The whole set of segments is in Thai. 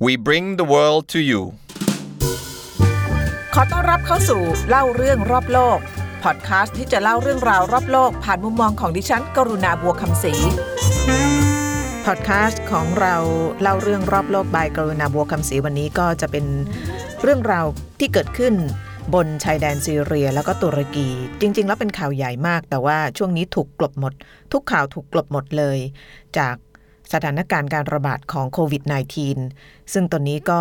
we bring the world to you ขอต้อนรับเข้าสู่เล่าเรื่องรอบโลก พอดคาสต์ที่จะเล่าเรื่องราวรอบโลก ผ่านมุมมองของดิฉัน กรุณาบัวคำศรีพอดแคสต์ของเราเล่าเรื่องรอบโลก by กรุณาบัวคำศรีวันนี้ก็จะเป็นเรื่องราวที่เกิดขึ้นบนชายแดนซีเรียแล้วก็ตุรกี จริง ๆ แล้วเป็นข่าวใหญ่มาก แต่ว่าช่วงนี้ถูกกลบหมด ทุกข่าวถูกกลบหมดเลย จาก สถานการณ์การระบาดของโควิด -19 ซึ่งตอนนี้ก็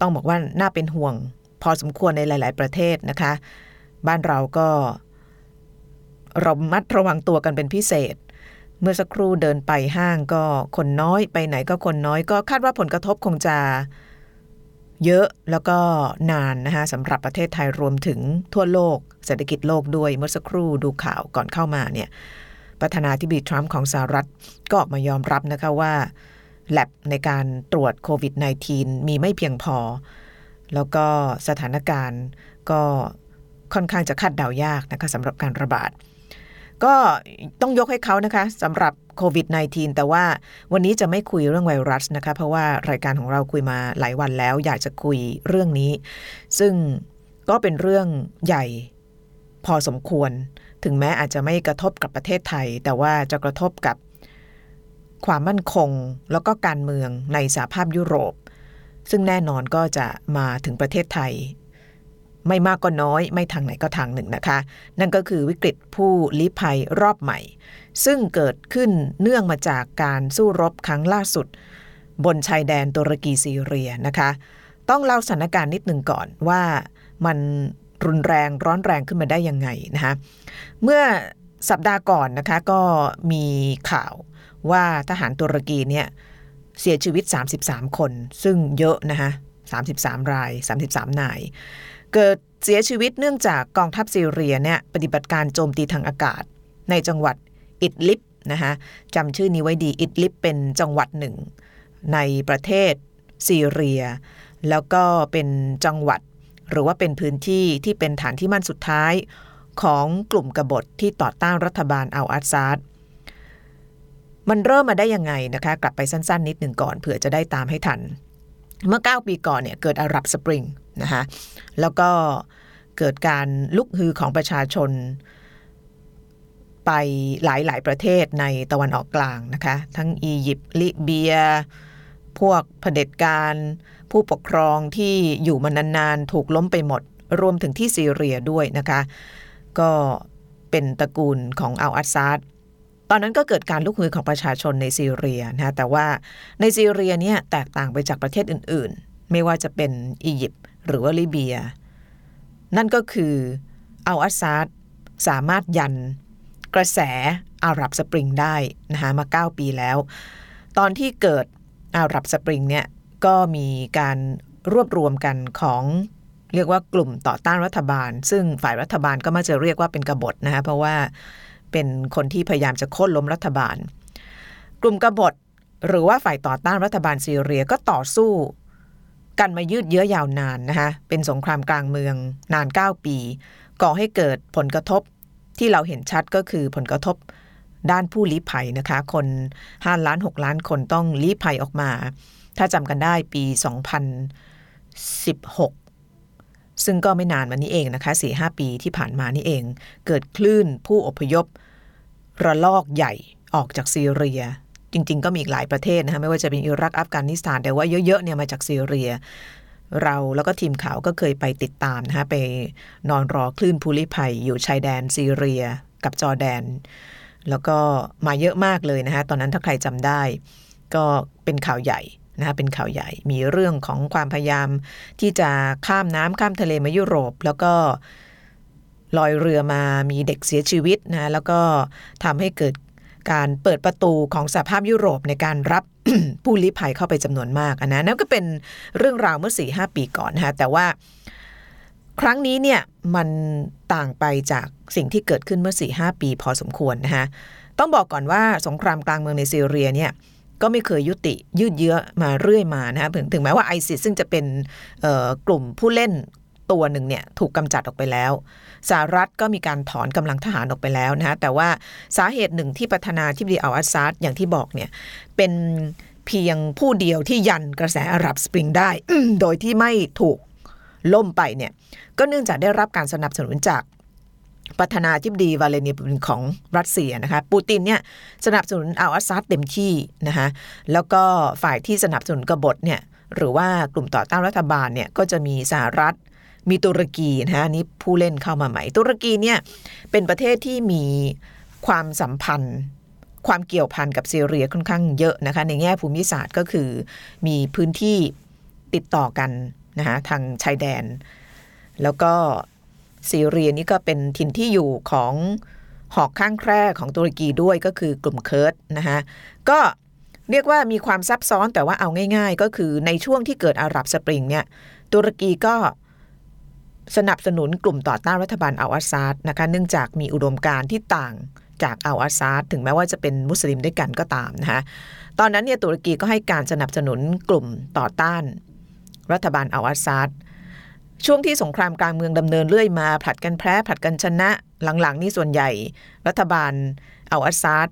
ต้องบอกว่าน่าเป็นห่วง พอสมควรในหลาย ๆ ประเทศนะคะ บ้านเราก็ระมัดระวังตัวกันเป็นพิเศษ เมื่อสักครู่เดินไปห้างก็คนน้อยไปไหนก็คนน้อยก็คาดว่าผลกระทบคงจะเยอะแล้วก็นานนะคะสำหรับประเทศไทยรวมถึงทั่วโลก เศรษฐกิจโลกด้วยเมื่อสักครู่ดูข่าวก่อนเข้ามาเนี่ย ประธานาธิบดีทรัมป์ของสหรัฐก็ออกมายอมรับนะคะว่าแลบในการตรวจโควิด -19 มีไม่เพียงพอ แล้วก็สถานการณ์ก็ค่อนข้างจะคาดเดายากนะคะสำหรับการระบาด ก็ต้องยกให้เขานะคะสำหรับโควิด -19 แต่ว่าวันนี้จะไม่คุยเรื่องไวรัสนะคะ เพราะว่ารายการของเราคุยมาหลายวันแล้ว อยากจะคุยเรื่องนี้ ซึ่งก็เป็นเรื่องใหญ่พอสมควร ถึงแม้อาจจะไม่กระทบกับประเทศไทย แต่ว่าจะกระทบกับความมั่นคงแล้วก็การเมืองในสหภาพยุโรป ซึ่งแน่นอนก็จะมาถึงประเทศไทย ไม่มากก็น้อยไม่ทางไหนก็ทางหนึ่งนะคะ นั่นก็คือวิกฤตผู้ลี้ภัยรอบใหม่ ซึ่งเกิดขึ้นเนื่องมาจากการสู้รบครั้งล่าสุด บนชายแดนตุรกีซีเรียนะคะ ต้องเล่าสถานการณ์นิดหนึ่งก่อนว่ามัน รุนแรงร้อนแรงขึ้นมาได้ยังไงนะคะเมื่อสัปดาห์ก่อนนะคะก็มีข่าวว่าทหารตุรกีเนี่ยเสียชีวิต 33 คน ซึ่งเยอะนะคะ33 ราย 33 นาย เกิดเสียชีวิตเนื่องจากกองทัพซีเรียเนี่ยปฏิบัติการโจมตีทางอากาศ ในจังหวัดอิดลิบนะคะจำชื่อนี้ไว้ดีอิดลิบเป็นจังหวัดหนึ่ง ในประเทศซีเรีย แล้วก็เป็นจังหวัด หรือว่าเป็นพื้นที่ที่เป็นฐานที่มั่นสุดท้าย ของกลุ่มกบฏที่ต่อต้านรัฐบาลอัลอาซาดมันเริ่มมาได้ยังไงนะคะ กลับไปสั้น ๆ นิดหนึ่งก่อนเผื่อจะได้ตามให้ทัน เมื่อ 9 ปีก่อนเนี่ยเกิดอารับสปริงนะคะแล้วก็เกิดการลุกฮือของประชาชน ไปหลายๆ ประเทศในตะวันออกกลางนะคะ ทั้งอียิปต์ลิเบีย พวกเผด็จการ ผู้ปกครองที่อยู่มานานๆ ถูกล้มไปหมด รวมถึงที่ซีเรียด้วยนะคะ ก็เป็นตระกูลของอัลอาซาดตอนนั้นก็เกิดการลุกฮือของประชาชนในซีเรียนะแต่ว่าในซีเรียเนี่ยแตกต่างไปจากประเทศอื่นๆ ไม่ว่าจะเป็นอียิปต์หรือว่าลิเบีย นั่นก็คืออัลอาซาดสามารถยันกระแสอาหรับสปริงได้นะคะมา 9 ปีแล้ว ตอนที่เกิด อาหรับสปริงเนี่ยก็มีการรวบรวมกันของเรียกว่ากลุ่มต่อต้านรัฐบาล ซึ่งฝ่ายรัฐบาลก็มาจะเรียกว่าเป็นกบฏนะคะเพราะว่าเป็นคนที่พยายามจะโค่นล้มรัฐบาล กลุ่มกบฏหรือว่าฝ่ายต่อต้านรัฐบาลซีเรียก็ต่อสู้ กันมายืดเยื้อยาวนานนะคะเป็นสงครามกลางเมืองนาน 9 ปี ก่อให้เกิดผลกระทบที่เราเห็นชัดก็คือผลกระทบ ด้านผู้ลี้ภัยนะคะ คน 5 ล้าน 6 ล้านคนต้องลี้ภัยออกมา ถ้าจำกันได้ปี 2016 ซึ่งก็ไม่นานมานี้เองนะคะ4-5 ปีที่ผ่านมานี่เอง เกิดคลื่นผู้อพยพ ระลอกใหญ่ออกจากซีเรีย จริง ๆ ก็มีอีกหลายประเทศนะคะไม่ว่าจะเป็นอิรักอัฟกานิสถาน แต่ว่าเยอะๆเนี่ยมาจากซีเรียเราแล้วก็ทีมข่าวก็เคยไปติดตามนะคะไปนอนรอคลื่นผู้ลี้ภัยอยู่ชายแดนซีเรีย กับจอร์แดน แล้วก็มาเยอะมากเลยนะคะตอนนั้นถ้าใครจำได้ ก็เป็นข่าวใหญ่นะคะเป็นข่าวใหญ่ มีเรื่องของความพยายามที่จะข้ามน้ำข้ามทะเลมายุโรป แล้วก็ลอยเรือมามีเด็กเสียชีวิตนะแล้วก็ทำให้เกิดการเปิดประตูของสหภาพยุโรปในการรับผู้ลี้ภัยเข้าไปจำนวนมากนะนั่นก็เป็นเรื่องราวเมื่อ4ีหปีก่อนนะคะแต่ว่าครั้งนี้เนี่ยมันต่างไปจาก สิ่งที่เกิดขึ้นเมื่อ4ีหปีพอสมควรนะคะต้องบอกก่อนว่าสงครามกลางเมืองในซีเรียเนี่ยก็ไม่เคยยุติยืดเยื้อมาเรื่อยมานะคะถึงถึงแม้ว่าไอซิสซึ่งจะเป็นกลุ่มผู้เล่นตัวหนึ่งเนี่ยถูกกำจัดออกไปแล้วสหรัฐก็มีการถอนกำลังทหารออกไปแล้วนะคะแต่ว่าสาเหตุหนึ่งที่ประธานาธิบดีอัลอาซาดอย่างที่บอกเนี่ยเป็นเพียงผู้เดียวที่ยันกระแสอาหรับสปริงได้ โดยที่ไม่ถูกล่มไปเนี่ยก็เนื่องจากได้รับการสนับสนุนจาก ประธานาธิบดีวาเลเนียปูตินของรัสเซียนะคะปูตินเนี่ยสนับสนุนอัลอาซัดเต็มที่นะคะแล้วก็ฝ่ายที่สนับสนุนกบฏเนี่ยหรือว่ากลุ่มต่อต้านรัฐบาลเนี่ยก็จะมีสหรัฐมีตุรกีนะคะนี่ผู้เล่นเข้ามาใหม่ ตุรกีเนี่ยเป็นประเทศที่มีความสัมพันธ์ความเกี่ยวพันกับซีเรียค่อนข้างเยอะนะคะในแง่ภูมิศาสตร์ก็คือมีพื้นที่ติดต่อกันนะคะทางชายแดน แล้วก็ ซีเรียนี่ก็เป็นถิ่นที่อยู่ของหอกข้างแคร่ของตุรกีด้วยก็คือกลุ่มเคิร์ดนะคะก็เรียกว่ามีความซับซ้อนแต่ว่าเอาง่าย ๆ ก็คือในช่วงที่เกิดอาหรับสปริงเนี่ยตุรกีก็สนับสนุนกลุ่มต่อต้านรัฐบาลอัลอาซาดนะคะเนื่องจากมีอุดมการณ์ที่ต่างจากอัลอาซาดถึงแม้ว่าจะเป็นมุสลิมด้วยกันก็ตามนะคะตอนนั้นเนี่ยตุรกีก็ให้การสนับสนุนกลุ่มต่อต้าน รัฐบาลอัลอาซาด ช่วงที่สงครามกลางเมืองดำเนินเรื่อยมา ผลัดกันแพ้ผลัดกันชนะ หลังๆ นี่ส่วนใหญ่ รัฐบาลเอาอัสซาด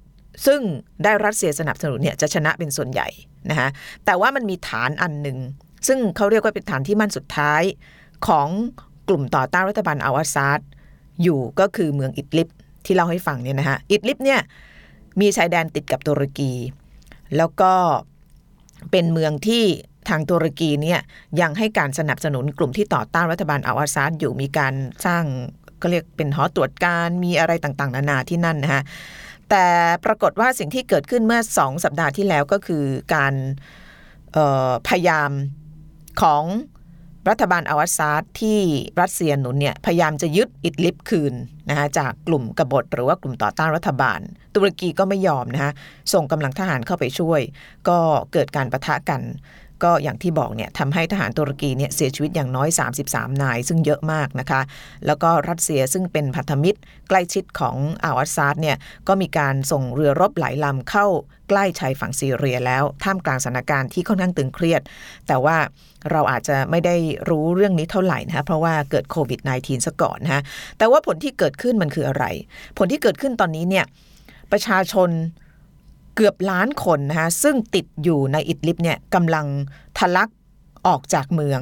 ซึ่งได้รัสเซียสนับสนุนเนี่ยจะชนะเป็นส่วนใหญ่นะคะแต่ว่ามันมีฐานอันหนึ่ง ซึ่งเขาเรียกว่าเป็นฐานที่มั่นสุดท้ายของกลุ่มต่อต้านรัฐบาลเอาอัซาดอยู่ก็คือเมืองอิดลิบที่เล่าให้ฟังเนี่ยนะคะอิดลิบเนี่ยมีชายแดนติดกับตุรกี แล้วก็เป็นเมืองที่ ทางตุรกีเนี่ยยังให้การสนับสนุนกลุ่มที่ต่อต้านรัฐบาลอัลอาซาดอยู่มีการสร้างก็เรียกเป็นหอตรวจการมีอะไรต่างๆ นานาที่นั่นนะคะแต่ปรากฏว่าสิ่งที่เกิดขึ้นเมื่อสองสัปดาห์ที่แล้วก็คือการพยายามของรัฐบาลอัลอาซาดที่รัสเซียหนุนเนี่ยพยายามจะยึดอิดลิบคืนนะคะจากกลุ่มกบฏหรือว่ากลุ่มต่อต้านรัฐบาล ตุรกีก็ไม่ยอมนะคะส่งกำลังทหารเข้าไปช่วย ก็เกิดการประทะกัน ก็อย่างที่บอกเนี่ยทำให้ทหารตุรกีเนี่ยเสียชีวิตอย่างน้อย 33 นาย ซึ่งเยอะมากนะคะ แล้วก็รัสเซียซึ่งเป็นพันธมิตรใกล้ชิดของอาอัซาดเนี่ยก็มีการส่งเรือรบหลายลำเข้าใกล้ชายฝั่งซีเรียแล้ว ท่ามกลางสถานการณ์ที่ค่อนข้างตึงเครียด แต่ว่าเราอาจจะไม่ได้รู้เรื่องนี้เท่าไหร่นะคะเพราะว่าเกิดโควิด -19 ซะก่อนนะะแต่ว่าผลที่เกิดขึ้นมันคืออะไร ผลที่เกิดขึ้นตอนนี้เนี่ยประชาชน เกือบล้านคนนะคะซึ่งติดอยู่ในอิดลิบเนี่ยกำลังทะลักออกจากเมือง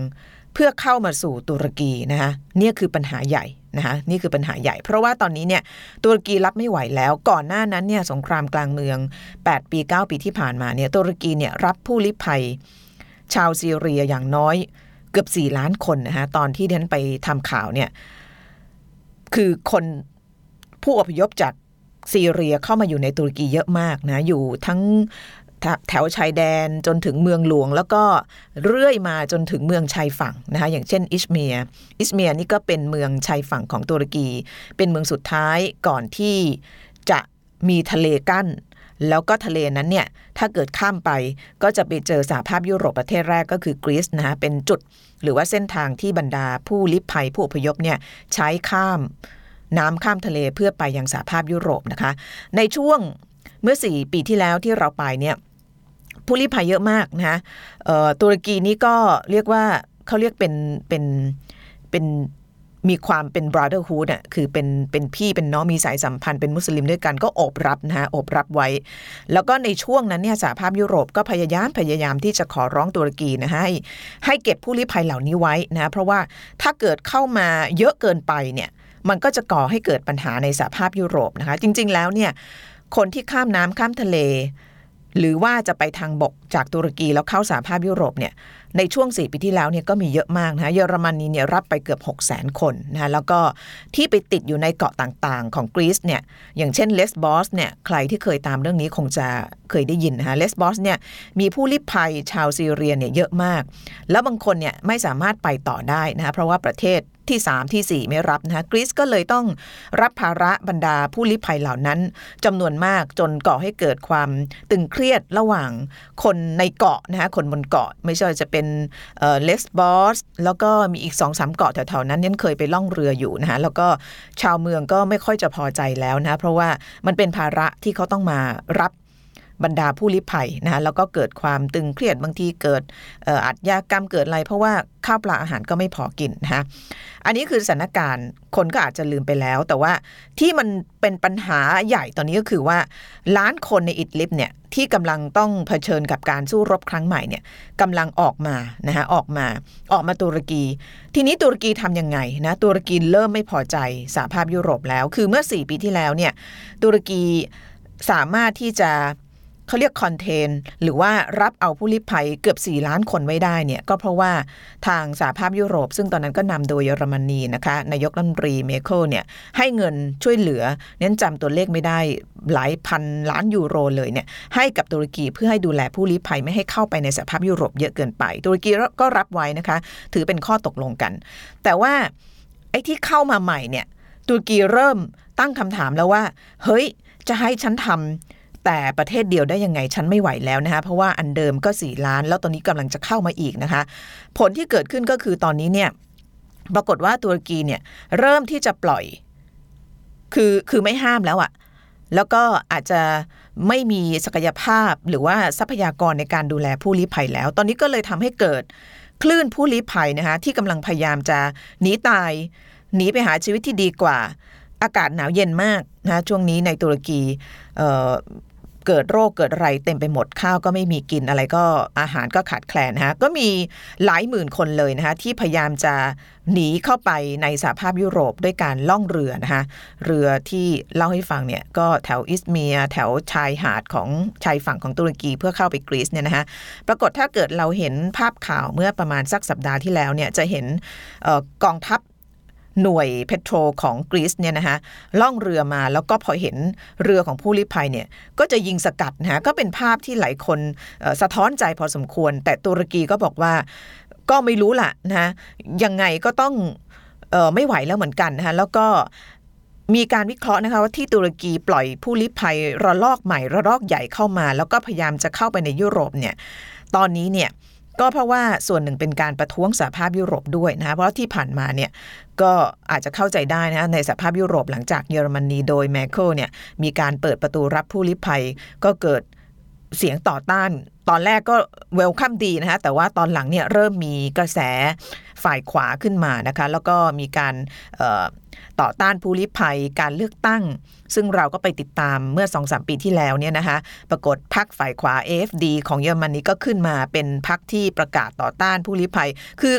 เพื่อเข้ามาสู่ตุรกีนะคะนี่คือปัญหาใหญ่นะคะนี่คือปัญหาใหญ่ เพราะว่าตอนนี้เนี่ยตุรกีรับไม่ไหวแล้ว ก่อนหน้านั้นเนี่ยสงครามกลางเมือง 8 ปี 9 ปีที่ผ่านมาเนี่ยตุรกีเนี่ยรับผู้ลี้ภัย ชาวซีเรียอย่างน้อยเกือบ 4 ล้านคนนะคะตอนที่เดนไปทำข่าวเนี่ยคือคนผู้อพยพจาก ซีเรียเข้ามาอยู่ในตุรกีเยอะมากนะ อยู่ทั้งแถวชายแดนจนถึงเมืองหลวง แล้วก็เรื่อยมาจนถึงเมืองชายฝั่งนะคะอย่างเช่นอิชเมียอิชเมียนี่ก็เป็นเมืองชายฝั่งของตุรกี เป็นเมืองสุดท้ายก่อนที่จะมีทะเลกั้น แล้วก็ทะเลนั้นเนี่ยถ้าเกิดข้ามไปก็จะไปเจอสหภาพยุโรปประเทศแรกก็คือกรีซนะคะเป็นจุดหรือว่าเส้นทางที่บรรดาผู้ลี้ภัยผู้อพยพเนี่ยใช้ข้าม น้ำข้ามทะเลเพื่อไปยังสหภาพยุโรปนะคะ ในช่วงเมื่อ 4 ปีที่แล้วที่เราไปเนี่ยผู้ลี้ภัยเยอะมากนะคะตุรกีนี้ก็เรียกว่าเขาเรียกเป็นเป็นเป็นมีความเป็น brotherhood อะคือเป็นเป็นพี่เป็นน้องมีสายสัมพันธ์เป็นมุสลิมด้วยกันก็อบรับนะฮะอบรับไว้ แล้วก็ในช่วงนั้นเนี่ยสหภาพยุโรปก็พยายามพยายามที่จะขอร้องตุรกีนะให้ให้เก็บผู้ลี้ภัยเหล่านี้ไว้นะ เพราะว่าถ้าเกิดเข้ามาเยอะเกินไปเนี่ย มันก็จะก่อให้เกิดปัญหาในสหภาพยุโรปนะคะ จริง ๆ แล้วเนี่ยคนที่ข้ามน้ำข้ามทะเล หรือว่าจะไปทางบกจากตุรกีแล้วเข้าสหภาพยุโรปเนี่ยในช่วง 4 ปีที่แล้วเนี่ยก็มีเยอะมากนะคะเยอรมนีเนี่ยรับไปเกือบ 6 0 0 0 0 0 คนนะคะแล้วก็ที่ไปติดอยู่ในเกาะต่างๆ ของกรีซเนี่ยอย่างเช่นเลสบอสเนี่ยใครที่เคยตามเรื่องนี้คงจะเคยได้ยินนะคะเลสบอสเนี่ยมีผู้ลี้ภัยชาวซีเรียเนี่ยเยอะมาก แล้วบางคนเนี่ยไม่สามารถไปต่อได้นะคะเพราะว่าประเทศ ที่ 3 ที่ 4 ไม่รับนะคะกรีซก็เลยต้องรับภาระบรรดาผู้ลี้ภัยเหล่านั้นจำนวนมากจนก่อให้เกิดความตึงเครียดระหว่างคนในเกาะนะคะคนบนเกาะไม่ใช่จะเป็นเลสบอสแล้วก็มีอีกสองสามเกาะแถวๆนั้นเนี่ยเคยไปล่องเรืออยู่นะคะแล้วก็ชาวเมืองก็ไม่ค่อยจะพอใจแล้วนะเพราะว่ามันเป็นภาระที่เขาต้องมารับ บรรดาผู้ลี้ภัยนะคะแล้วก็เกิดความตึงเครียดบางทีเกิดอัดยากรรมเกิดอะไรเพราะว่าข้าวปลาอาหารก็ไม่พอกินนะคะอันนี้คือสถานการณ์คนก็อาจจะลืมไปแล้ว แต่ว่าที่มันเป็นปัญหาใหญ่ตอนนี้ก็คือว่าล้านคนในอิดลิบเนี่ยที่กำลังต้องเผชิญกับการสู้รบครั้งใหม่เนี่ยกำลังออกมานะคะออกมาออกมาตุรกี ทีนี้ตุรกีทำยังไงนะตุรกีเริ่มไม่พอใจสหภาพยุโรปแล้ว คือเมื่อ 4 ปีที่แล้วเนี่ยตุรกีสามารถที่จะ เขาเรียก contain หรือว่ารับเอาผู้ลี้ภัยเกือบ 4 ล้านคนไว้ได้เนี่ยก็เพราะว่าทางสหภาพยุโรป ซึ่งตอนนั้นก็นำโดยเยอรมนีนะคะนายกรัฐมนตรีเมเคิลเนี่ยให้เงินช่วยเหลือเนี่ยจำตัวเลขไม่ได้หลายพันล้านยูโรเลยเนี่ยให้กับตุรกีเพื่อให้ดูแลผู้ลี้ภัยไม่ให้เข้าไปในสหภาพยุโรปเยอะเกินไป ตุรกีก็รับไว้นะคะ ถือเป็นข้อตกลงกัน แต่ว่าไอ้ที่เข้ามาใหม่เนี่ยตุรกีเริ่มตั้งคำถามแล้วว่า เฮ้ย จะให้ฉันทำ แต่ประเทศเดียวได้ยังไงฉันไม่ไหวแล้วนะคะเพราะว่าอันเดิมก็สี่ล้าน แล้วตอนนี้กำลังจะเข้ามาอีกนะคะ ผลที่เกิดขึ้นก็คือตอนนี้เนี่ยปรากฏว่าตุรกีเนี่ยเริ่มที่จะปล่อย คือคือไม่ห้ามแล้วอะแล้วก็อาจจะไม่มีศักยภาพหรือว่าทรัพยากรในการดูแลผู้ลี้ภัยแล้ว ตอนนี้ก็เลยทำให้เกิดคลื่นผู้ลี้ภัยนะคะที่กำลังพยายามจะหนีตายหนีไปหาชีวิตที่ดีกว่า อากาศหนาวเย็นมากนะช่วงนี้ในตุรกี เกิดโรคเกิดอะไรเต็มไปหมดข้าวก็ไม่มีกินอะไรก็อาหารก็ขาดแคลนนะคะก็มีหลายหมื่นคนเลยนะคะที่พยายามจะหนีเข้าไปในสหภาพยุโรปด้วยการล่องเรือนะคะเรือที่เล่าให้ฟังเนี่ยก็แถวอิสเมียแถวชายหาดของชายฝั่งของตุรกีเพื่อเข้าไปกรีซเนี่ยนะคะปรากฏถ้าเกิดเราเห็นภาพข่าวเมื่อประมาณสักสัปดาห์ที่แล้วเนี่ยจะเห็นกองทัพ หน่วยเพโตรของกรีซเนี่ยนะคะล่องเรือมาแล้วก็พอเห็นเรือของผู้ลี้ภัยเนี่ยก็จะยิงสกัดนะะก็เป็นภาพที่หลายคนสะท้อนใจพอสมควร แต่ตุรกีก็บอกว่าก็ไม่รู้ล่ะนะยังไงก็ต้องออไม่ไหวแล้วเหมือนกันนะคะแล้วก็มีการวิเคราะห์นะคะว่าที่ตุรกีปล่อยผู้ลี้ภัยระลอกใหม่ระลอกใหญ่เข้ามา แล้วก็พยายามจะเข้าไปในยุโรปเนี่ยตอนนี้เนี่ย ก็เพราะว่าส่วนหนึ่งเป็นการประท้วงสหภาพยุโรปด้วยนะคะเพราะที่ผ่านมาเนี่ยก็อาจจะเข้าใจได้นะในสหภาพยุโรปหลังจากเยอรมนีโดยแมคโครเนี่ยมีการเปิดประตูรับผู้ลี้ภัยก็เกิด เสียงต่อต้าน ตอนแรกก็เวลคัมดีนะคะแต่ว่าตอนหลังเนี่ยเริ่มมีกระแสฝ่ายขวาขึ้นมานะคะแล้วก็มีการต่อต้านผู้ลี้ภัยการเลือกตั้ง ซึ่งเราก็ไปติดตามเมื่อ2อสปีที่แล้วเนี่ยนะคะปรากฏพรรคฝ่ายขวา AFD ของเยอรมนีก็ขึ้นมาเป็นพรรคที่ประกาศต่อต้านผู้ลี้ภัย คือ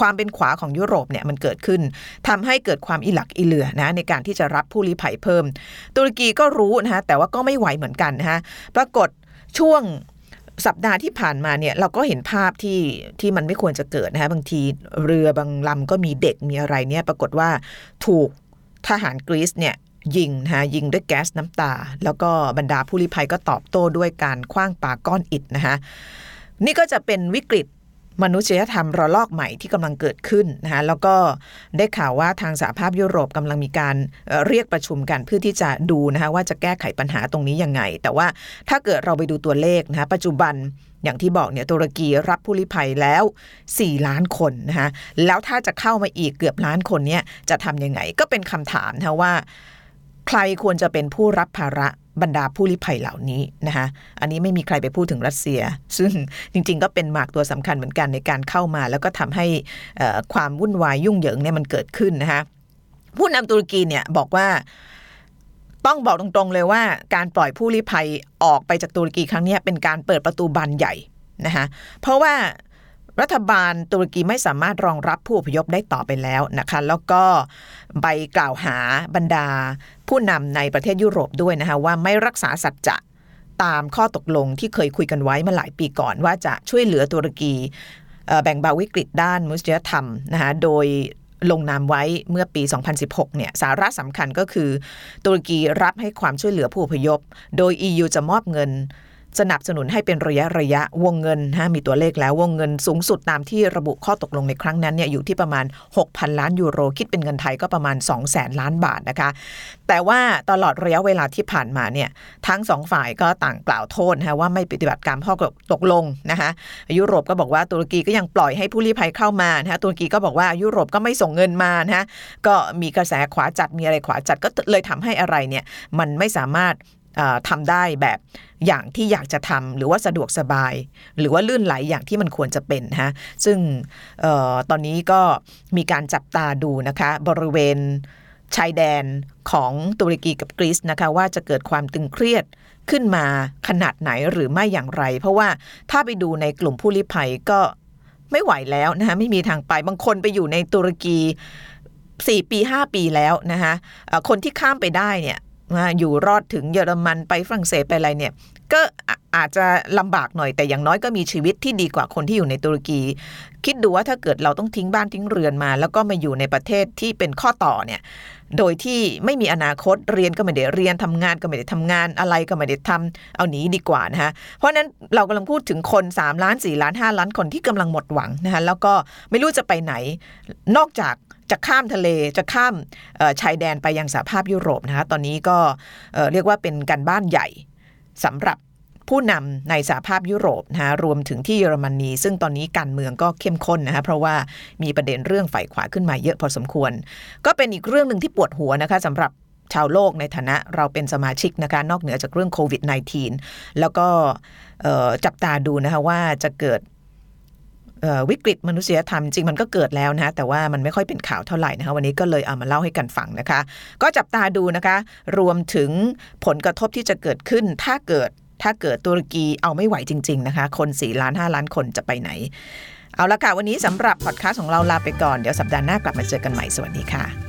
ความเป็นขวาของยุโรปเนี่ยมันเกิดขึ้นทำให้เกิดความอิหลักอิเหลือนะในการที่จะรับผู้ลี้ภัยเพิ่ม ตุรกีก็รู้นะคะแต่ว่าก็ไม่ไหวเหมือนกันนะคะปรากฏ ช่วงสัปดาห์ที่ผ่านมาเนี่ยเราก็เห็นภาพที่ที่มันไม่ควรจะเกิดนะคะบางทีเรือบางลำก็มีเด็กมีอะไรเนี่ยปรากฏว่าถูกทหารกรีซเนี่ยยิงนะคะยิงด้วยแก๊สน้ำตา แล้วก็บรรดาผู้ลี้ภัยก็ตอบโต้ด้วยการคว้างปาก้อนอิดนะคะนี่ก็จะเป็นวิกฤต มนุษยธรรมระลอกใหม่ที่กำลังเกิดขึ้นนะคะแล้วก็ได้ข่าวว่าทางสหภาพยุโรปกำลังมีการเรียกประชุมกันเพื่อที่จะดูนะคะว่าจะแก้ไขปัญหาตรงนี้ยังไง แต่ว่าถ้าเกิดเราไปดูตัวเลขนะคะปัจจุบันอย่างที่บอกเนี่ยตุรกีรับผู้ลี้ภัยแล้ว 4 ล้านคนนะคะแล้วถ้าจะเข้ามาอีกเกือบล้านคนเนี่ยจะทำยังไงก็เป็นคำถามนะว่า ใครควรจะเป็นผู้รับภาระบรรดาผู้ลี้ภัยเหล่านี้นะคะอันนี้ไม่มีใครไปพูดถึงรัสเซีย ซึ่งจริง ๆ ก็เป็นหมากตัวสำคัญเหมือนกันในการเข้ามา แล้วก็ทำให้ความวุ่นวายยุ่งเหยิงเนี่ยมันเกิดขึ้นนะคะผู้นำตุรกีเนี่ยบอกว่าต้องบอกตรงๆเลยว่าการปล่อยผู้ลี้ภัยออกไปจากตุรกีครั้งนี้เป็นการเปิดประตูบานใหญ่นะคะเพราะว่า รัฐบาลตุรกีไม่สามารถรองรับผู้อพยพได้ต่อไปแล้วนะคะ แล้วก็ใบกล่าวหาบรรดา ผู้นำในประเทศยุโรปด้วยนะคะว่าไม่รักษาสัจจะตามข้อตกลงที่เคยคุยกันไว้มาหลายปีก่อน ว่าจะช่วยเหลือตุรกีแบ่งเบาวิกฤตด้านมนุษยธรรมนะคะโดยลงนามไว้เมื่อปี 2016 เนี่ย สาระสำคัญก็คือ ตุรกีรับให้ความช่วยเหลือผู้อพยพ โดย EU จะมอบเงิน สนับสนุนให้เป็นระยะระยะวงเงินฮะมีตัวเลขแล้ววงเงินสูงสุดตามที่ระบุข้อตกลงในครั้งนั้นเนี่ยอยู่ที่ประมาณ 6,000 ล้านยูโร คิดเป็นเงินไทยก็ประมาณ 2 0 0แสนล้านบาทนะคะ แต่ว่าตลอดระยะเวลาที่ผ่านมาเนี่ยทั้งสองฝ่ายก็ต่างกล่าวโทษนะว่าไม่ปฏิบัติการข้อตกลงนะคะยุโรปก็บอกว่าตุรกีก็ยังปล่อยให้ผู้ลี้ภัยเข้ามานะตุรกีก็บอกว่ายุโรปก็ไม่ส่งเงินมานะก็มีกระแสขวาจัดมีอะไรขวาจัดก็เลยทำให้อะไรเนี่ยมันไม่สามารถ ทำได้แบบอย่างที่อยากจะทำหรือว่าสะดวกสบาย หรือว่าลื่นไหลอย่างที่มันควรจะเป็นฮะซึ่งออตอนนี้ก็มีการจับตาดูนะคะ บริเวณชายแดนของตุรกีกับกรีซนะคะว่าจะเกิดความตึงเครียดขึ้นมาขนาดไหนหรือไม่อย่างไร เพราะว่าถ้าไปดูในกลุ่มผู้ลี้ภัยก็ไม่ไหวแล้วนะคะไม่มีทางไปบางคนไปอยู่ในตุรกี 4 ปี 5 ปีแล้วนะคะคนที่ข้ามไปได้เนี่ย อยู่รอดถึงเยอรมันไปฝรั่งเศสไปอะไรเนี่ย ก็อาจจะลำบากหน่อยแต่อย่างน้อยก็มีชีวิตที่ดีกว่าคนที่อยู่ในตุรกี คิดดูว่าถ้าเกิดเราต้องทิ้งบ้านทิ้งเรือนมา แล้วก็มาอยู่ในประเทศที่เป็นข้อต่อเนี่ยโดยที่ไม่มีอนาคตเรียนก็ไม่ได้เรียนทำงานก็ไม่ได้ทำงานอะไรก็ไม่ได้ทำเอาหนีดีกว่านะคะเพราะฉะนั้นเรากำลังพูดถึงคน 3 ล้าน 4 ล้าน 5 ล้านคนที่กำลังหมดหวังนะคะแล้วก็ไม่รู้จะไปไหนนอกจาก จะข้ามทะเลจะข้ามชายแดนไปยังสหภาพยุโรปนะคะตอนนี้ก็เรียกว่าเป็นการบ้านใหญ่สำหรับผู้นำในสหภาพยุโรปนะคะรวมถึงที่เยอรมนี ซึ่งตอนนี้การเมืองก็เข้มข้นนะคะเพราะว่ามีประเด็นเรื่องฝ่ายขวาขึ้นมาเยอะพอสมควร ก็เป็นอีกเรื่องหนึ่งที่ปวดหัวนะคะสำหรับชาวโลกในฐานะเราเป็นสมาชิกนะคะนอกเหนือจากเรื่องโควิด -19 แล้วก็จับตาดูนะคะว่าจะเกิด วิกฤตมนุษยธรรมจริงมันก็เกิดแล้วนะแต่ว่ามันไม่ค่อยเป็นข่าวเท่าไหร่นะคะวันนี้ก็เลยเอามาเล่าให้กันฟังนะคะ ก็จับตาดูนะคะ รวมถึงผลกระทบที่จะเกิดขึ้นถ้าเกิดถ้าเกิดตุรกีเอาไม่ไหวจริง ๆนะคะ คน 4 ล้าน 5 ล้านคนจะไปไหน เอาละค่ะ วันนี้สำหรับพอดคาสต์ของเราลาไปก่อน เดี๋ยวสัปดาห์หน้ากลับมาเจอกันใหม่ สวัสดีค่ะ